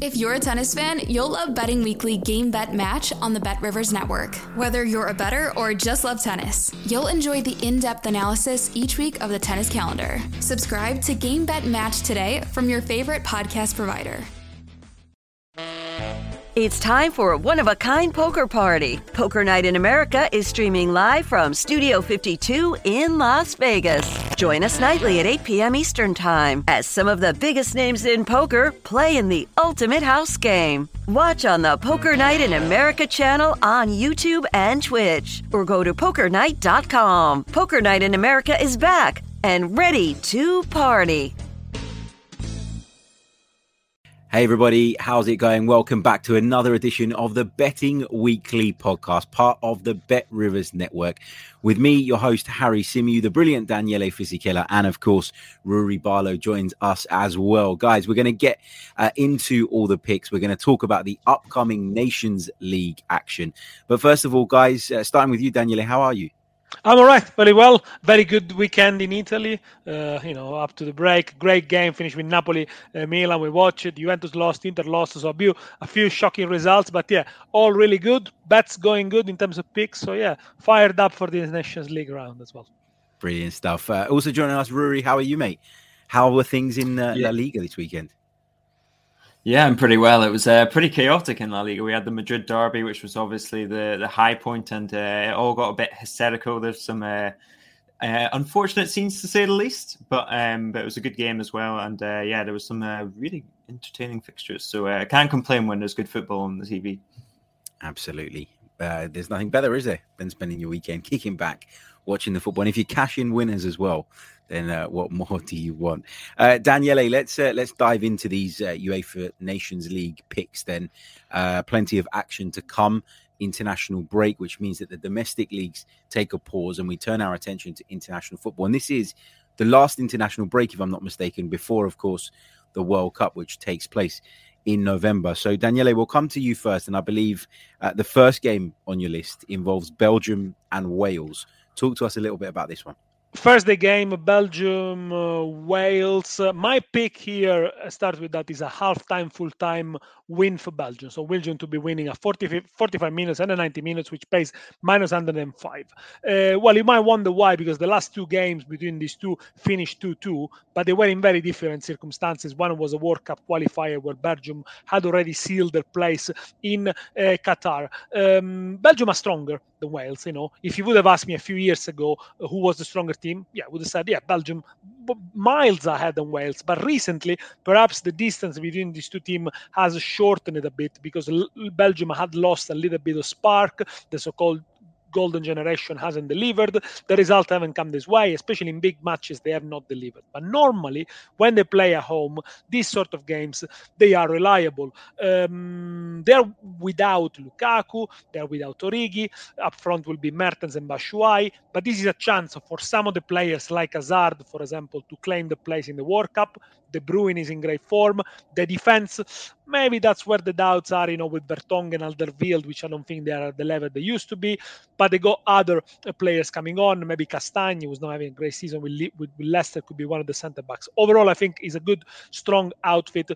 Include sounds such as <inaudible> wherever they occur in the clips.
If you're a tennis fan, you'll love Betting Weekly Game Bet Match on the Bet Rivers Network. Whether you're a better or just love tennis, you'll enjoy the in depth analysis each week of the tennis calendar. Subscribe to Game Bet Match today from your favorite podcast provider. It's time for a one of a kind poker party. Poker Night in America is streaming live from Studio 52 in Las Vegas. Join us nightly at 8 p.m. Eastern Time as some of the biggest names in poker play in the ultimate house game. Watch on the Poker Night in America channel on YouTube and Twitch or go to pokernight.com. Poker Night in America is back and ready to party. Hey, everybody, how's it going? Welcome back to another edition of the Betting Weekly podcast, part of the Bet Rivers Network. With me, your host, Harry Symeou, the brilliant Daniele Fisichella, and of course, Rory Barlow joins us as well. Guys, we're going to get uh, into all the picks. We're going to talk about the upcoming Nations League action. But first of all, guys, uh, starting with you, Daniele, how are you? I'm all right, very well. Very good weekend in Italy. Uh, you know, up to the break, great game. Finished with Napoli, uh, Milan. We watched it. Juventus lost, Inter lost. So a few, a few shocking results, but yeah, all really good. Bets going good in terms of picks. So yeah, fired up for the Nations League round as well. Brilliant stuff. Uh, also joining us, Rory. How are you, mate? How were things in uh, yeah. La Liga this weekend? Yeah, I'm pretty well. It was uh, pretty chaotic in La Liga. We had the Madrid derby, which was obviously the the high point, and uh, it all got a bit hysterical. There's some uh, uh unfortunate scenes to say the least, but um, but it was a good game as well. And uh, yeah, there was some uh, really entertaining fixtures. So I can't complain when there's good football on the TV. Absolutely, there's nothing better, is there, than spending your weekend kicking back, watching the football. And if you cash in winners as well, then uh, what more <laughs> do you want? Uh, Daniele, let's uh, let's dive into these uh, UEFA Nations League picks. Then, uh, plenty of action to come. International break, which means that the domestic leagues take a pause and we turn our attention to international football. And this is the last international break, if I'm not mistaken, before, of course, the World Cup, which takes place in November. So, Daniele, we'll come to you first. And I believe uh, the first game on your list involves Belgium and Wales. Talk to us a little bit about this one. First day game, Belgium, uh, Wales. Uh, my pick here, uh, start with that, is a half-time, full-time win for Belgium. So Belgium to be winning a 40, 45 minutes and a 90 minutes, which pays minus 105. Uh, well, you might wonder why, because the last two games between these two finished 2-2, but they were in very different circumstances. One was a World Cup qualifier where Belgium had already sealed their place in uh, Qatar. Um, Belgium are stronger than Wales. You know, if you would have asked me a few years ago uh, who was the stronger team, yeah, would have said, yeah, Belgium miles ahead than Wales. But recently, perhaps the distance between these two teams has shortened a bit because Belgium had lost a little bit of spark, the so-called golden generation hasn't delivered. The results haven't come this way, especially in big matches, they have not delivered. But normally, when they play at home, these sort of games, they are reliable. Um, they're without Lukaku, they're without Origi. Up front will be Mertens and Batshuayi. But this is a chance for some of the players, like Hazard, for example, to claim the place in the World Cup. De Bruyne is in great form. The defense, maybe that's where the doubts are, you know, with Vertonghen and Alderweireld, which I don't think they are at the level they used to be. But they got other uh, players coming on. Maybe Castagne, who's not having a great season with, with, with Leicester, could be one of the centre backs. Overall, I think is a good, strong outfit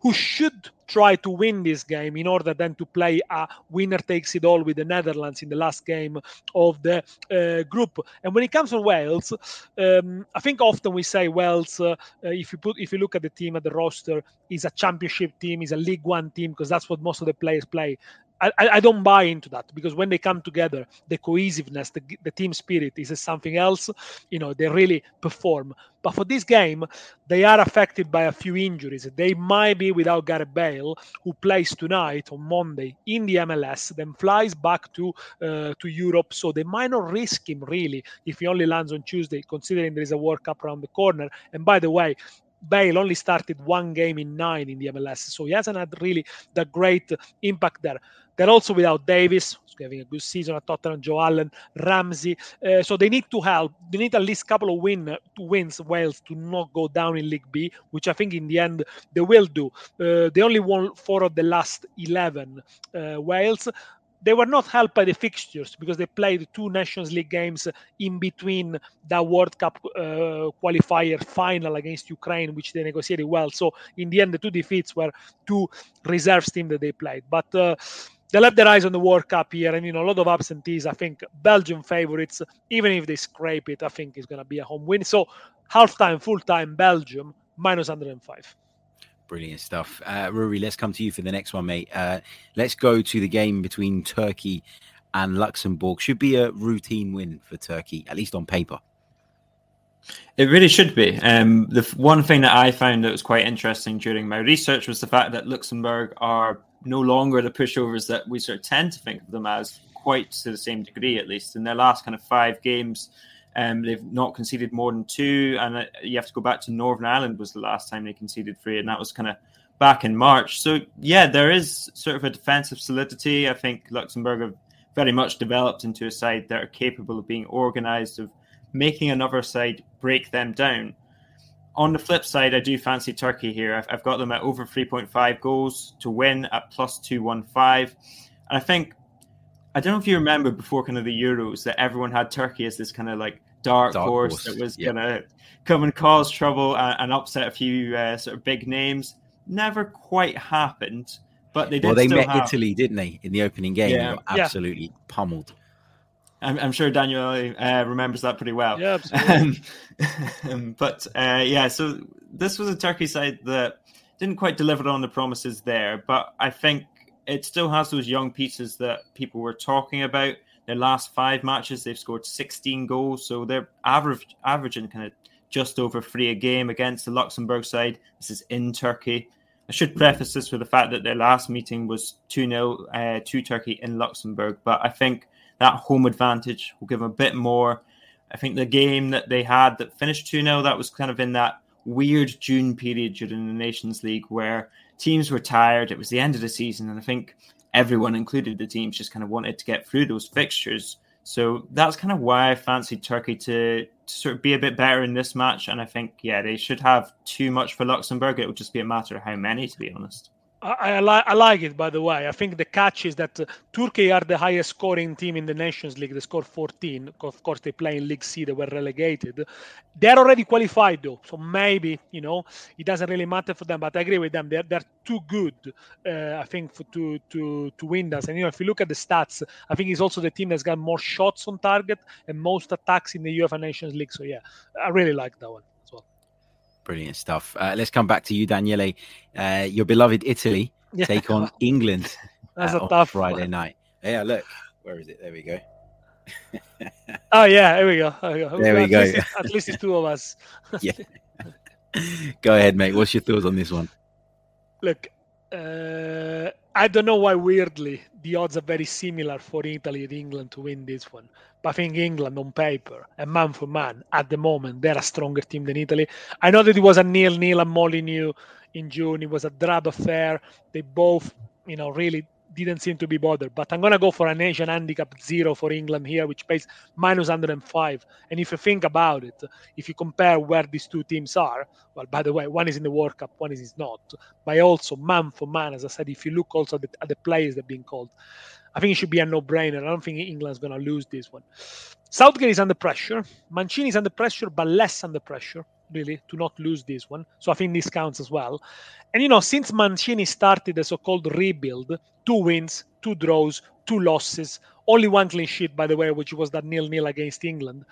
who should try to win this game in order then to play a winner takes it all with the Netherlands in the last game of the uh, group. And when it comes to Wales, um, I think often we say Wales, uh, if you put if you look at the team at the roster, is a championship team, is a League One team because that's what most of the players play. I, I, don't buy into that because when they come together, the cohesiveness, the, the team spirit is something else. You know, they really perform. But for this game, they are affected by a few injuries. They might be without Gareth Bale, who plays tonight on Monday in the MLS, then flies back to uh, to Europe. So they might not risk him really if he only lands on Tuesday, considering there is a World Cup around the corner. And by the way, Bale only started one game in nine in the MLS, so he hasn't had really the great impact there. They're also without Davies, who's having a good season at Tottenham, Joe Allen, Ramsey. Uh, so they need to help. They need at least a couple of win, wins, Wales, to not go down in League B, which I think in the end they will do. Uh, they only won four of the last 11 uh, Wales they were not helped by the fixtures because they played two Nations League games in between the World Cup uh, qualifier final against Ukraine, which they negotiated well. So in the end, the two defeats were two reserves team that they played. But uh, they left their eyes on the World Cup here, and you know a lot of absentees. I think Belgium favorites, even if they scrape it, I think it's going to be a home win. So half time, full time, Belgium minus 105. Brilliant stuff. Uh, Rory, let's come to you for the next one, mate. Uh, let's go to the game between Turkey and Luxembourg. Should be a routine win for Turkey, at least on paper. It really should be. Um, the one thing that I found that was quite interesting during my research was the fact that Luxembourg are no longer the pushovers that we sort of tend to think of them as, quite to the same degree, at least. In their last kind of five games, um, they've not conceded more than two, and uh, you have to go back to Northern Ireland was the last time they conceded three, and that was kind of back in March. So yeah, there is sort of a defensive solidity. I think Luxembourg have very much developed into a side that are capable of being organised, of making another side break them down. On the flip side, I do fancy Turkey here. I've, I've got them at over 3.5 goals to win at plus 215. And I think I don't know if you remember before kind of the Euros that everyone had Turkey as this kind of like dark, dark horse, horse, that was yep. gonna come and cause trouble and, and upset a few uh, sort of big names. Never quite happened, but they did. Well, they met have... Italy, didn't they, in the opening game? Yeah. absolutely yeah. pummeled. I'm, I'm, sure Daniel uh, remembers that pretty well. Yeah, absolutely. <laughs> Um, but uh, yeah, so this was a Turkey side that didn't quite deliver on the promises there, but I think it still has those young pieces that people were talking about. Their last five matches, they've scored 16 goals, so they're average averaging kind of just over three a game against the Luxembourg side. This is in Turkey. I should preface this with the fact that their last meeting was 2 0 uh, to Turkey in Luxembourg, but I think that home advantage will give them a bit more. I think the game that they had that finished 2 0, that was kind of in that weird June period during the Nations League where teams were tired. It was the end of the season, and I think everyone, included the teams, just kind of wanted to get through those fixtures. So that's kind of why I fancied Turkey to, to, sort of be a bit better in this match. And I think, yeah, they should have too much for Luxembourg. It would just be a matter of how many, to be honest. I, I, li- I, like it, by the way. I think the catch is that uh, Turkey are the highest scoring team in the Nations League. They scored 14. Of course, they play in League C. They were relegated. They're already qualified, though. So maybe, you know, it doesn't really matter for them. But I agree with them. They're, they're too good, uh, I think, for, to, to, to win this. And, you know, if you look at the stats, I think it's also the team that's got more shots on target and most attacks in the UEFA Nations League. So, yeah, I really like that one. Brilliant stuff. Uh, let's come back to you, Daniele. Uh, your beloved Italy <laughs> yeah. take on England. <laughs> That's uh, a tough Friday one. night. Yeah, look, where is it? There we go. <laughs> oh yeah, here we go. There we go. There we at go. Least at least it's two of us. yeah. go ahead, mate. What's your thoughts on this one? Look, uh, I don't know why. Weirdly, the odds are very similar for Italy and England to win this one. But I think England, on paper and man for man, at the moment, they're a stronger team than Italy. I know that it was a nil-nil at Molineux in June. It was a drab affair. They both, you know, really didn't seem to be bothered. But I'm going to go for an Asian handicap zero for England here, which pays minus 105. And if you think about it, if you compare where these two teams are, well, by the way, one is in the World Cup, one is not. But also, man for man, as I said, if you look also at the, at the players that are being called, I think it should be a no-brainer. I don't think England's going to lose this one. Southgate is under pressure. Mancini is under pressure, but less under pressure, really, to not lose this one. So I think this counts as well. And you know, since Mancini started the so-called rebuild, two wins, two draws, two losses, only one clean sheet, by the way, which was that nil-nil against England.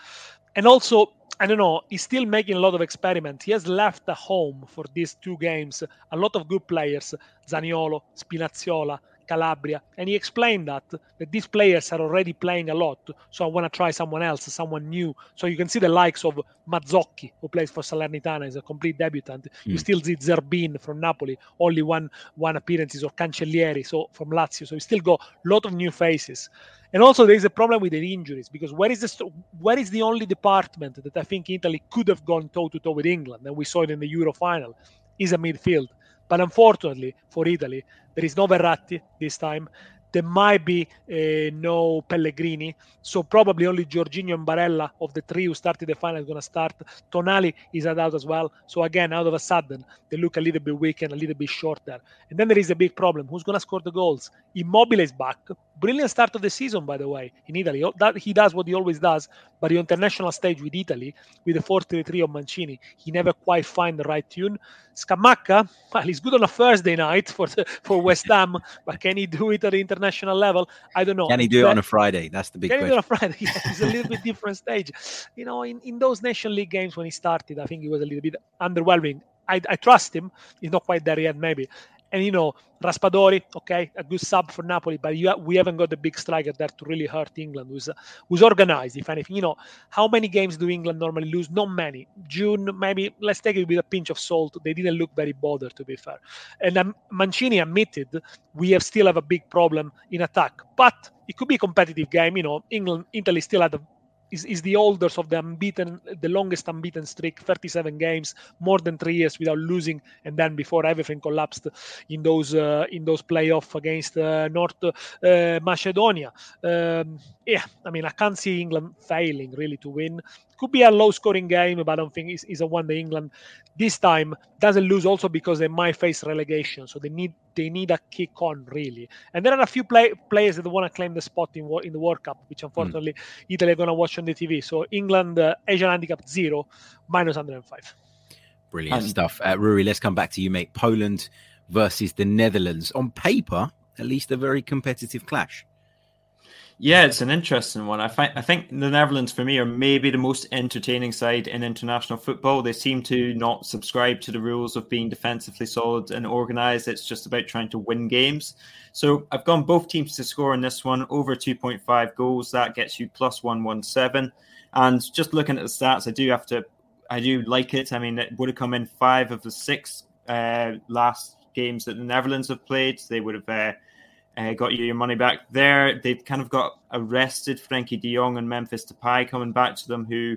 And also, I don't know, he's still making a lot of experiments. He has left the home for these two games a lot of good players, Zaniolo, Spinazzola, Calabria, and he explained that that these players are already playing a lot, so I want to try someone else, someone new. So you can see the likes of Mazzocchi, who plays for Salernitana, is a complete debutant. Mm. You still see Zerbin from Napoli, only one one appearances, or Cancellieri, so from Lazio. So you still got a lot of new faces. And also, there is a problem with the injuries because where is the where is the only department that I think Italy could have gone toe to toe with England, and we saw it in the Euro final, is a midfield. But unfortunately for Italy, there is no Verratti this time. There might be uh, no Pellegrini, so probably only Jorginho and Barella of the three who started the final is going to start. Tonali is out as well. So again, out of a sudden, they look a little bit weak and a little bit short there. And then there is a big problem: who's going to score the goals? Immobile is back. Brilliant start of the season, by the way, in Italy. Oh, that he does what he always does, but the international stage with Italy, with the 4-3-3 of Mancini, he never quite find the right tune. Scamacca, well, he's good on a Thursday night for the, for West <laughs> Ham, but can he do it at the international level? I don't know. Can he do it on a Friday? That's the big can question. Can he do it on a Friday? <laughs> Yeah, it's a little bit different stage. You know, in, in those Nation League games when he started, I think he was a little bit underwhelming. I, I trust him. He's not quite there yet, maybe. And you know, Raspadori, okay, a good sub for Napoli, but we haven't got the big striker there to really hurt England, who's who's organized. If anything, you know, how many games do England normally lose? Not many. June, maybe. Let's take it with a pinch of salt. They didn't look very bothered, to be fair. And um, Mancini admitted we have still have a big problem in attack, but it could be a competitive game. You know, England, Italy still had a is, is the oldest of the unbeaten, the longest unbeaten streak, 37 games, more than three years without losing, and then before everything collapsed in those uh, in those playoff against uh, North uh, Macedonia. Um, yeah, I mean, I can't see England failing really to win. Could be a low scoring game, but I don't think it's, it's a one that England this time doesn't lose also because they might face relegation. So they need they need a kick on really. And there are a few play, players that want to claim the spot in, in the World Cup, which unfortunately mm. Italy are going to watch on the TV. So England, uh, Asian handicap zero, minus 105. Brilliant um, stuff. Uh, Ruairidh, let's come back to you, mate. Poland versus the Netherlands. On paper, at least a very competitive clash. Yeah, it's an interesting one. I find I think the Netherlands for me are maybe the most entertaining side in international football. They seem to not subscribe to the rules of being defensively solid and organized. It's just about trying to win games. So I've gone both teams to score in this one over 2.5 goals. That gets you plus 117. And just looking at the stats, I do have to I do like it. I mean, it would have come in five of the six uh, last games that the Netherlands have played. They would have uh, uh, got you your money back there. They've kind of got arrested Frenkie de Jong and Memphis Depay coming back to them, who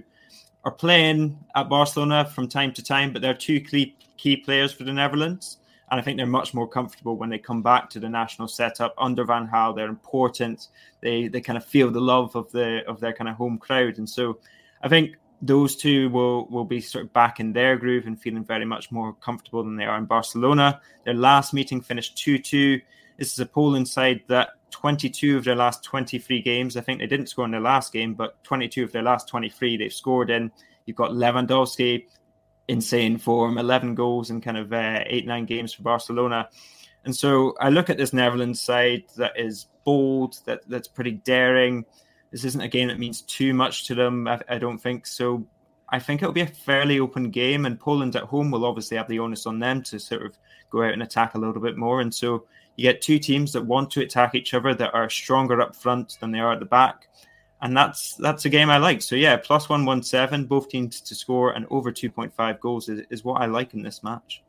are playing at Barcelona from time to time, but they're two key, key players for the Netherlands. And I think they're much more comfortable when they come back to the national setup under Van Gaal. They're important. They they kind of feel the love of the of their kind of home crowd, and so I think those two will will be sort of back in their groove and feeling very much more comfortable than they are in Barcelona. Their last meeting finished two two. This is a Poland side that 22 of their last 23 games, I think they didn't score in their last game, but 22 of their last 23 they've scored in. You've got Lewandowski, insane form, 11 goals in kind of uh, eight, nine games for Barcelona. And so I look at this Netherlands side that is bold, that that's pretty daring. This isn't a game that means too much to them, I, I don't think. So I think it'll be a fairly open game, and Poland at home will obviously have the onus on them to sort of go out and attack a little bit more. And so you get two teams that want to attack each other that are stronger up front than they are at the back. And that's that's a game I like. So yeah, plus one one seven, both teams to score and over two point five goals is, is what I like in this match.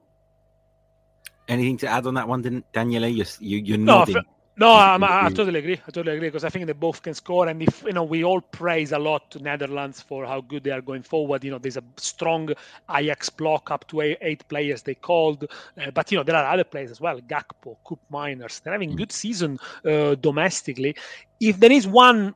Anything to add on that one, Daniele? You're, you, are nodding. No, no, I'm, I, totally agree. I totally agree because I think they both can score, and if you know, we all praise a lot to Netherlands for how good they are going forward. You know, there's a strong Ajax block up to eight, eight players they called, uh, but you know there are other players as well. Gakpo, Koop Meiners, they're having good season uh, domestically. If there is one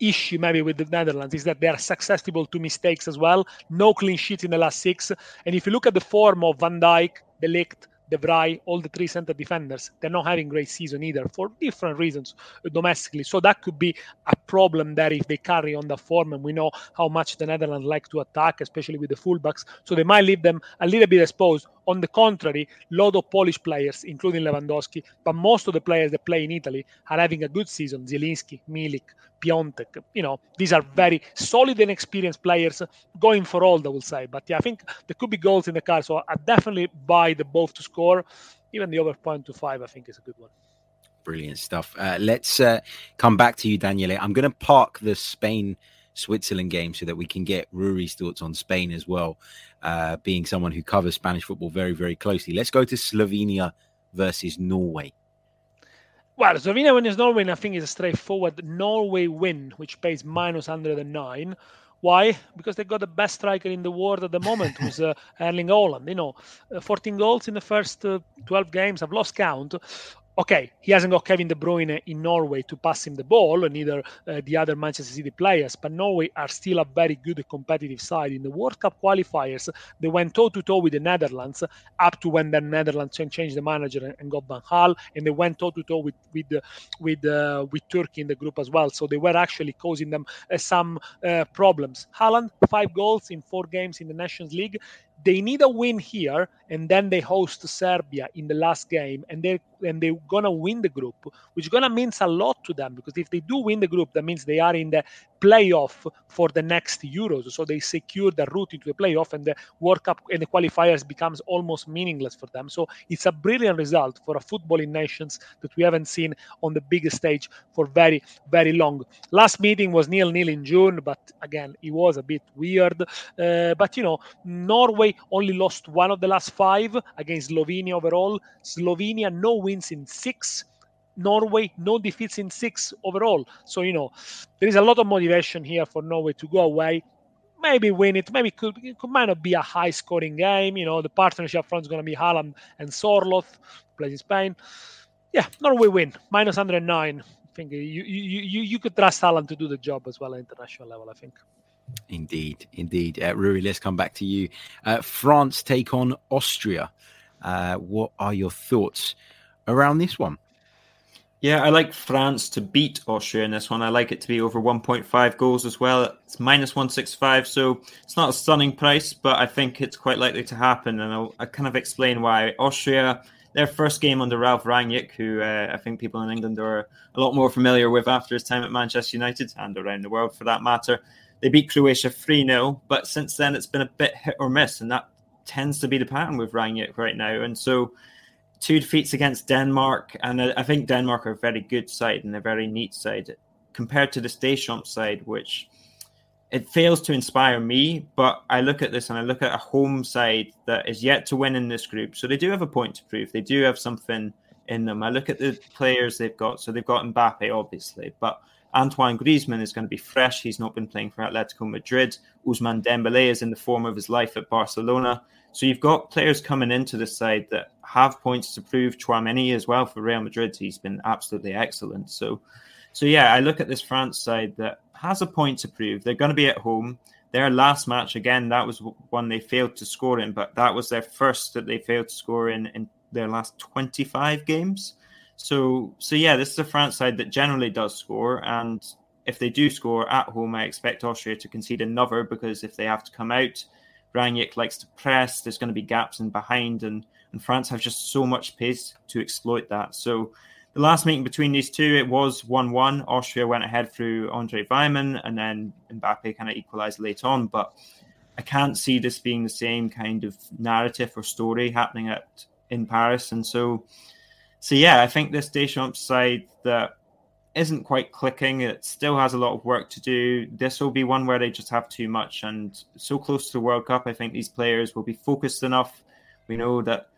issue maybe with the Netherlands is that they are susceptible to mistakes as well. No clean sheet in the last six, and if you look at the form of Van Dijk, De Ligt, De Vrij, all the three center defenders, they're not having great season either for different reasons domestically. So that could be a problem there if they carry on the form. And we know how much the Netherlands like to attack, especially with the fullbacks. So they might leave them a little bit exposed. On the contrary, a lot of Polish players, including Lewandowski, but most of the players that play in Italy are having a good season. Zielinski, Milik, Piątek. You know, these are very solid and experienced players going for all, I will say. But yeah, I think there could be goals in the car. So I definitely buy the both to score. Even the over point to five, I think, is a good one. Brilliant stuff. Uh, let's uh, come back to you, Daniele. I'm going to park the Spain Switzerland game so that we can get Ruairi's thoughts on Spain as well, uh, being someone who covers Spanish football very, very closely. Let's go to Slovenia versus Norway. Well, Slovenia versus Norway, I think, is a straightforward Norway win, which pays minus 109. Why? Because they got the best striker in the world at the moment, who's uh, Erling Haaland. You know, uh, 14 goals in the first uh, 12 games. I've lost count okay, he hasn't got Kevin De Bruyne in Norway to pass him the ball, neither uh, the other Manchester City players, but Norway are still a very good competitive side. In the World Cup qualifiers, they went toe to toe with the Netherlands up to when the Netherlands changed the manager and got Van Gaal, and they went toe to toe with with with uh, with Turkey in the group as well. So they were actually causing them uh, some uh, problems. Haaland, five goals in four games in the Nations League they need a win here and then they host Serbia in the last game and they and they're gonna win the group, which gonna means a lot to them because if they do win the group, that means they are in the playoff for the next Euros. So they secure the route into the playoff and the World Cup and the qualifiers becomes almost meaningless for them. So it's a brilliant result for a footballing nations that we haven't seen on the biggest stage for very, very long. Last meeting was nil nil in June, but again, it was a bit weird. Uh, but you know, Norway only lost one of the last five against Slovenia overall. Slovenia no wins in six. Norway, no defeats in six overall. So, you know, there is a lot of motivation here for Norway to go away. Maybe win it. Maybe it could, it could might not be a high scoring game. You know, the partnership front is going to be Haaland and Sorloth, plays in Spain. Yeah, Norway win, minus 109. I think you, you, you, you could trust Haaland to do the job as well at international level, I think. Indeed, indeed. Uh, Ruairi, let's come back to you. Uh, France take on Austria. Uh, what are your thoughts around this one? Yeah, I like France to beat Austria in this one. I like it to be over 1.5 goals as well. It's minus 165, so it's not a stunning price, but I think it's quite likely to happen. And I'll, I'll kind of explain why. Austria, their first game under Ralf Rangnick, who uh, I think people in England are a lot more familiar with after his time at Manchester United and around the world for that matter. They beat Croatia 3 0, but since then it's been a bit hit or miss, and that tends to be the pattern with Rangnick right now. And so, two defeats against Denmark, and I think Denmark are a very good side and a very neat side compared to the Deschamps side, which it fails to inspire me. But I look at this and I look at a home side that is yet to win in this group, so they do have a point to prove. They do have something in them. I look at the players they've got. So they've got Mbappe, obviously, but Antoine Griezmann is going to be fresh. He's not been playing for Atletico Madrid. Ousmane Dembele is in the form of his life at Barcelona. So you've got players coming into the side that have points to prove. Tchouameni as well for Real Madrid. He's been absolutely excellent. So, so yeah, I look at this France side that has a point to prove. They're going to be at home. Their last match again, that was one they failed to score in, but that was their first that they failed to score in in their last 25 games. So, so yeah, this is a France side that generally does score, and if they do score at home, I expect Austria to concede another because if they have to come out, Rangnick likes to press. There's going to be gaps in behind, and and France have just so much pace to exploit that. So, the last meeting between these two, it was one-one. Austria went ahead through Andre Weimann, and then Mbappe kind of equalised late on, but. I can't see this being the same kind of narrative or story happening at in Paris, and so so yeah, I think this Deschamps side that isn't quite clicking. It still has a lot of work to do. This will be one where they just have too much, and so close to the World Cup, I think these players will be focused enough. We know that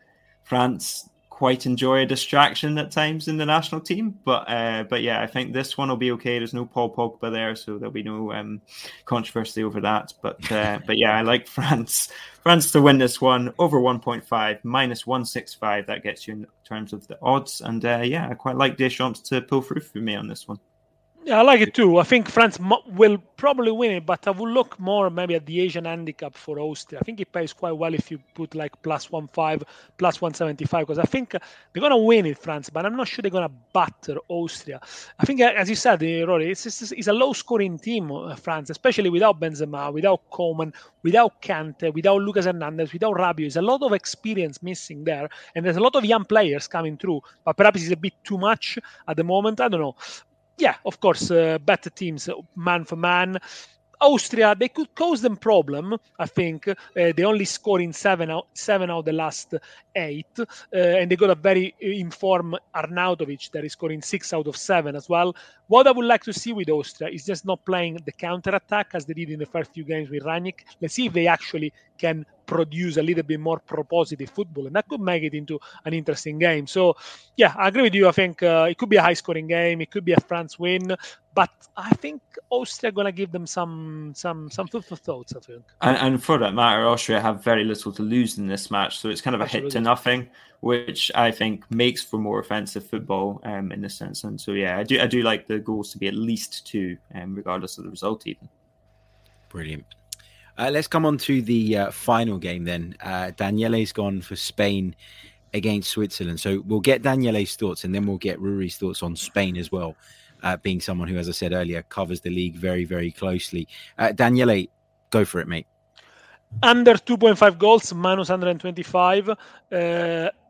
France quite enjoy a distraction at times in the national team. But uh, but yeah, I think this one will be okay. There's no Paul Pogba there, so there'll be no um, controversy over that. But uh, <laughs> but yeah, I like France France to win this one over 1.5 minus 165. That gets you in terms of the odds. And uh, yeah, I quite like Deschamps to pull through for me on this one. Yeah, I like it too. I think France will probably win it, but I will look more maybe at the Asian handicap for Austria. I think it pays quite well if you put like plus one five, plus one seventy five, because I think they're gonna win it, France, but I'm not sure they're gonna batter Austria. I think, as you said, eh, Rory, it's, it's, it's a low scoring team, uh, France, especially without Benzema, without Coman, without Kante, without Lucas Hernandez, without Rabiot. There's a lot of experience missing there, and there's a lot of young players coming through, but perhaps it's a bit too much at the moment. I don't know yeah, of course, uh, better teams, man for man. Austria, they could cause them problem. I think uh, they only score in seven out seven out of the last eight, uh, and they got a very informed Arnautovic that is scoring six out of seven as well. What I would like to see with Austria is just not playing the counter attack as they did in the first few games with Rangnick. Let's see if they actually can produce a little bit more propositive football, and that could make it into an interesting game. So, yeah, I agree with you. I think uh, it could be a high-scoring game. It could be a France win, but I think Austria are going to give them some some some food for thoughts. I think, and, and, for that matter, Austria have very little to lose in this match, so it's kind of a Absolutely. hit to nothing, which I think makes for more offensive football um, in this sense. And so, yeah, I do I do like the goals to be at least two, um, regardless of the result, even. Brilliant. Uh, let's come on to the uh, final game then. Uh, Daniele's gone for Spain against Switzerland. So we'll get Daniele's thoughts and then we'll get Ruairidh's thoughts on Spain as well, uh, being someone who, as I said earlier, covers the league very, very closely. Uh, Daniele, go for it, mate. Under 2.5 goals, minus 125. Uh,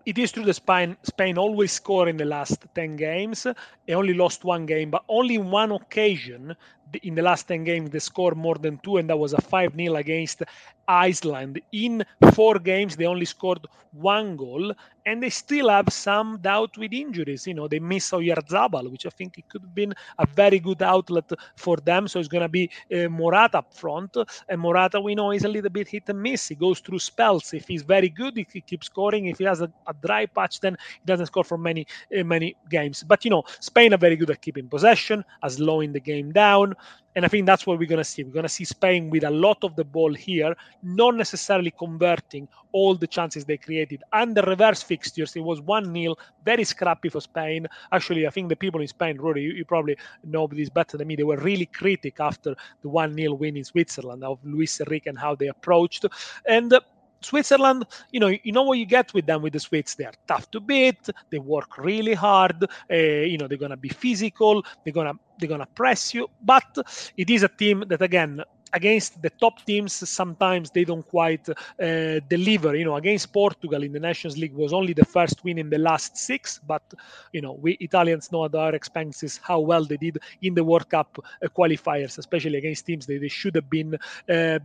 it is true that Spain, Spain always score in the last 10 games. They only lost one game, but only one occasion in the last 10 games they scored more than two and that was a 5 0 against iceland. In four games they only scored one goal and they still have some doubt with injuries. You know they miss Oyarzabal which i think it could have been a very good outlet for them. So it's going to be uh, morata up front. And morata we know is a little bit hit and miss. He goes through spells. If he's very good he, he keeps scoring. If he has a, a, dry patch then he doesn't score for many uh, many games. But you know spain are very good at keeping possession as slowing the game down and I think that's what we're going to see. We're going to see Spain with a lot of the ball here, not necessarily converting all the chances they created. And the reverse fixtures, it was 1 0, very scrappy for Spain. Actually, I think the people in Spain, Rory, you, you probably know this better than me, they were really critic after the 1 0 win in Switzerland of Luis Enrique and how they approached. And uh, Switzerland, you know, you know what you get with them with the Swiss. They are tough to beat. They work really hard. Uh, you know, they're gonna be physical. They're gonna they're gonna press you. But it is a team that again against the top teams sometimes they don't quite uh, deliver. You know against portugal in the nations league was only the first win in the last six but you know we italians know at our expenses how well they did in the world cup uh, qualifiers especially against teams that they should have been uh,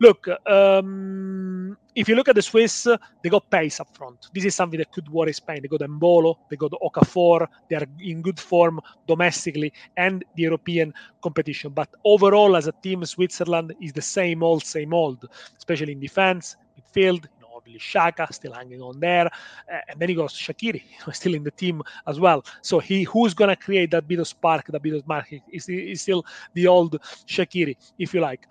look um, if you look at the Swiss, they got pace up front. This is something that could worry Spain. They got Embolo, they got Okafor. They are in good form domestically and the European competition. But overall, as a team, Switzerland is the same old, same old, especially in defense, midfield, probably Xhaka still hanging on there, uh, and then he goes to Shaqiri, still in the team as well. So he who's gonna create that bit of spark, that bit of spark is, is still the old Shaqiri, if you like.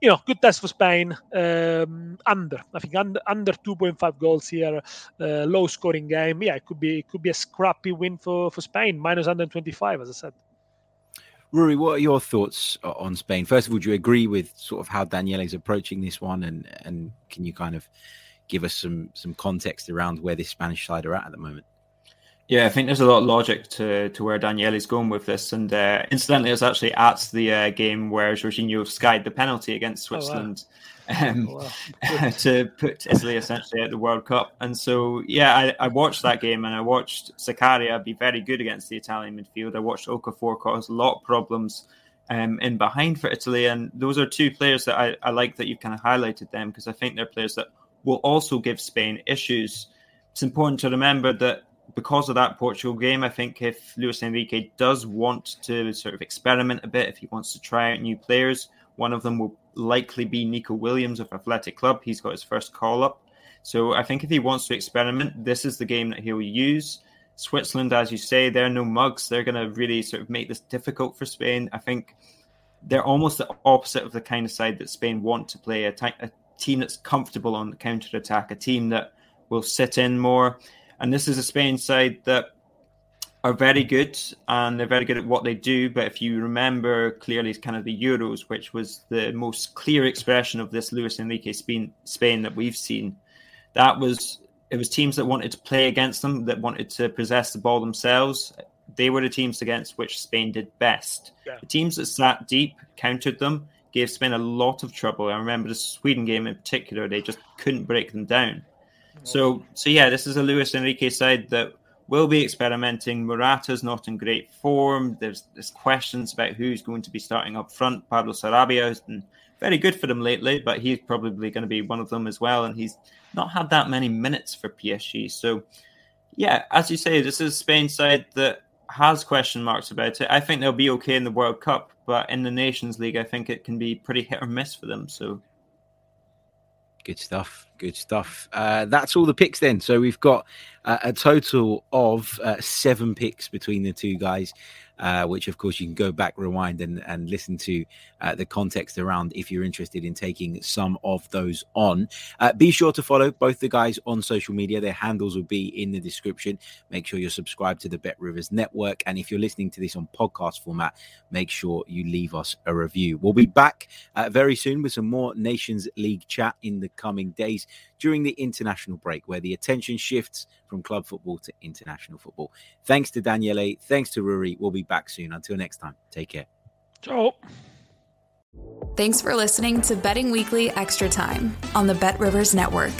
You know, good test for Spain. Um, under, I think under under 2.5 goals here, uh, low scoring game. Yeah, it could be it could be a scrappy win for for Spain, minus 125, as I said. Rory, what are your thoughts on Spain? First of all, do you agree with sort of how Daniele is approaching this one, and and can you kind of give us some some context around where this Spanish side are at at the moment. Yeah, I think there's a lot of logic to, to where Daniele is going with this. And uh, incidentally, I was actually at the uh, game where Jorginho skied the penalty against Switzerland oh, wow. um, oh, wow. to put Italy essentially at the World Cup. And so, yeah, I, I, watched that game and I watched Zakaria be very good against the Italian midfield. I watched Okafor cause a lot of problems um, in behind for Italy. And those are two players that I, I like that you've kind of highlighted them because I think they're players that will also give Spain issues. It's important to remember that because of that Portugal game, I think if Luis Enrique does want to sort of experiment a bit, if he wants to try out new players, one of them will likely be Nico Williams of Athletic Club. He's got his first call up. So I think if he wants to experiment, this is the game that he'll use. Switzerland, as you say, they're no mugs. They're going to really sort of make this difficult for Spain. I think they're almost the opposite of the kind of side that Spain want to play a, t- a team that's comfortable on the counter attack, a team that will sit in more. And this is a Spain side that are very good and they're very good at what they do. But if you remember clearly, kind of the Euros, which was the most clear expression of this Luis Enrique Spain, Spain that we've seen, that was it was teams that wanted to play against them, that wanted to possess the ball themselves. They were the teams against which Spain did best. Yeah. The teams that sat deep countered them gave Spain a lot of trouble. I remember the Sweden game in particular; they just couldn't break them down. So, so yeah, this is a Luis Enrique side that will be experimenting. Morata's not in great form. There's there's questions about who's going to be starting up front. Pablo Sarabia has been very good for them lately, but he's probably going to be one of them as well. And he's not had that many minutes for PSG. So, yeah, as you say, this is Spain side that has question marks about it. I think they'll be okay in the World Cup, but in the Nations League, I think it can be pretty hit or miss for them. So, good stuff. Good stuff. Uh, that's all the picks then. So we've got uh, a total of uh, seven picks between the two guys uh, which of course you can go back, rewind, and, and listen to uh, the context around if you're interested in taking some of those on. Uh, be sure to follow both the guys on social media. Their handles will be in the description. Make sure you're subscribed to the Bet Rivers Network. And if you're listening to this on podcast format, make sure you leave us a review. We'll be back uh, very soon with some more Nations League chat in the coming days during the international break, where the attention shifts from club football to international football. Thanks to Daniele. Thanks to Ruairidh. We'll be back soon. Until next time, take care. Ciao. Thanks for listening to Betting Weekly Extra Time on the Bet Rivers Network.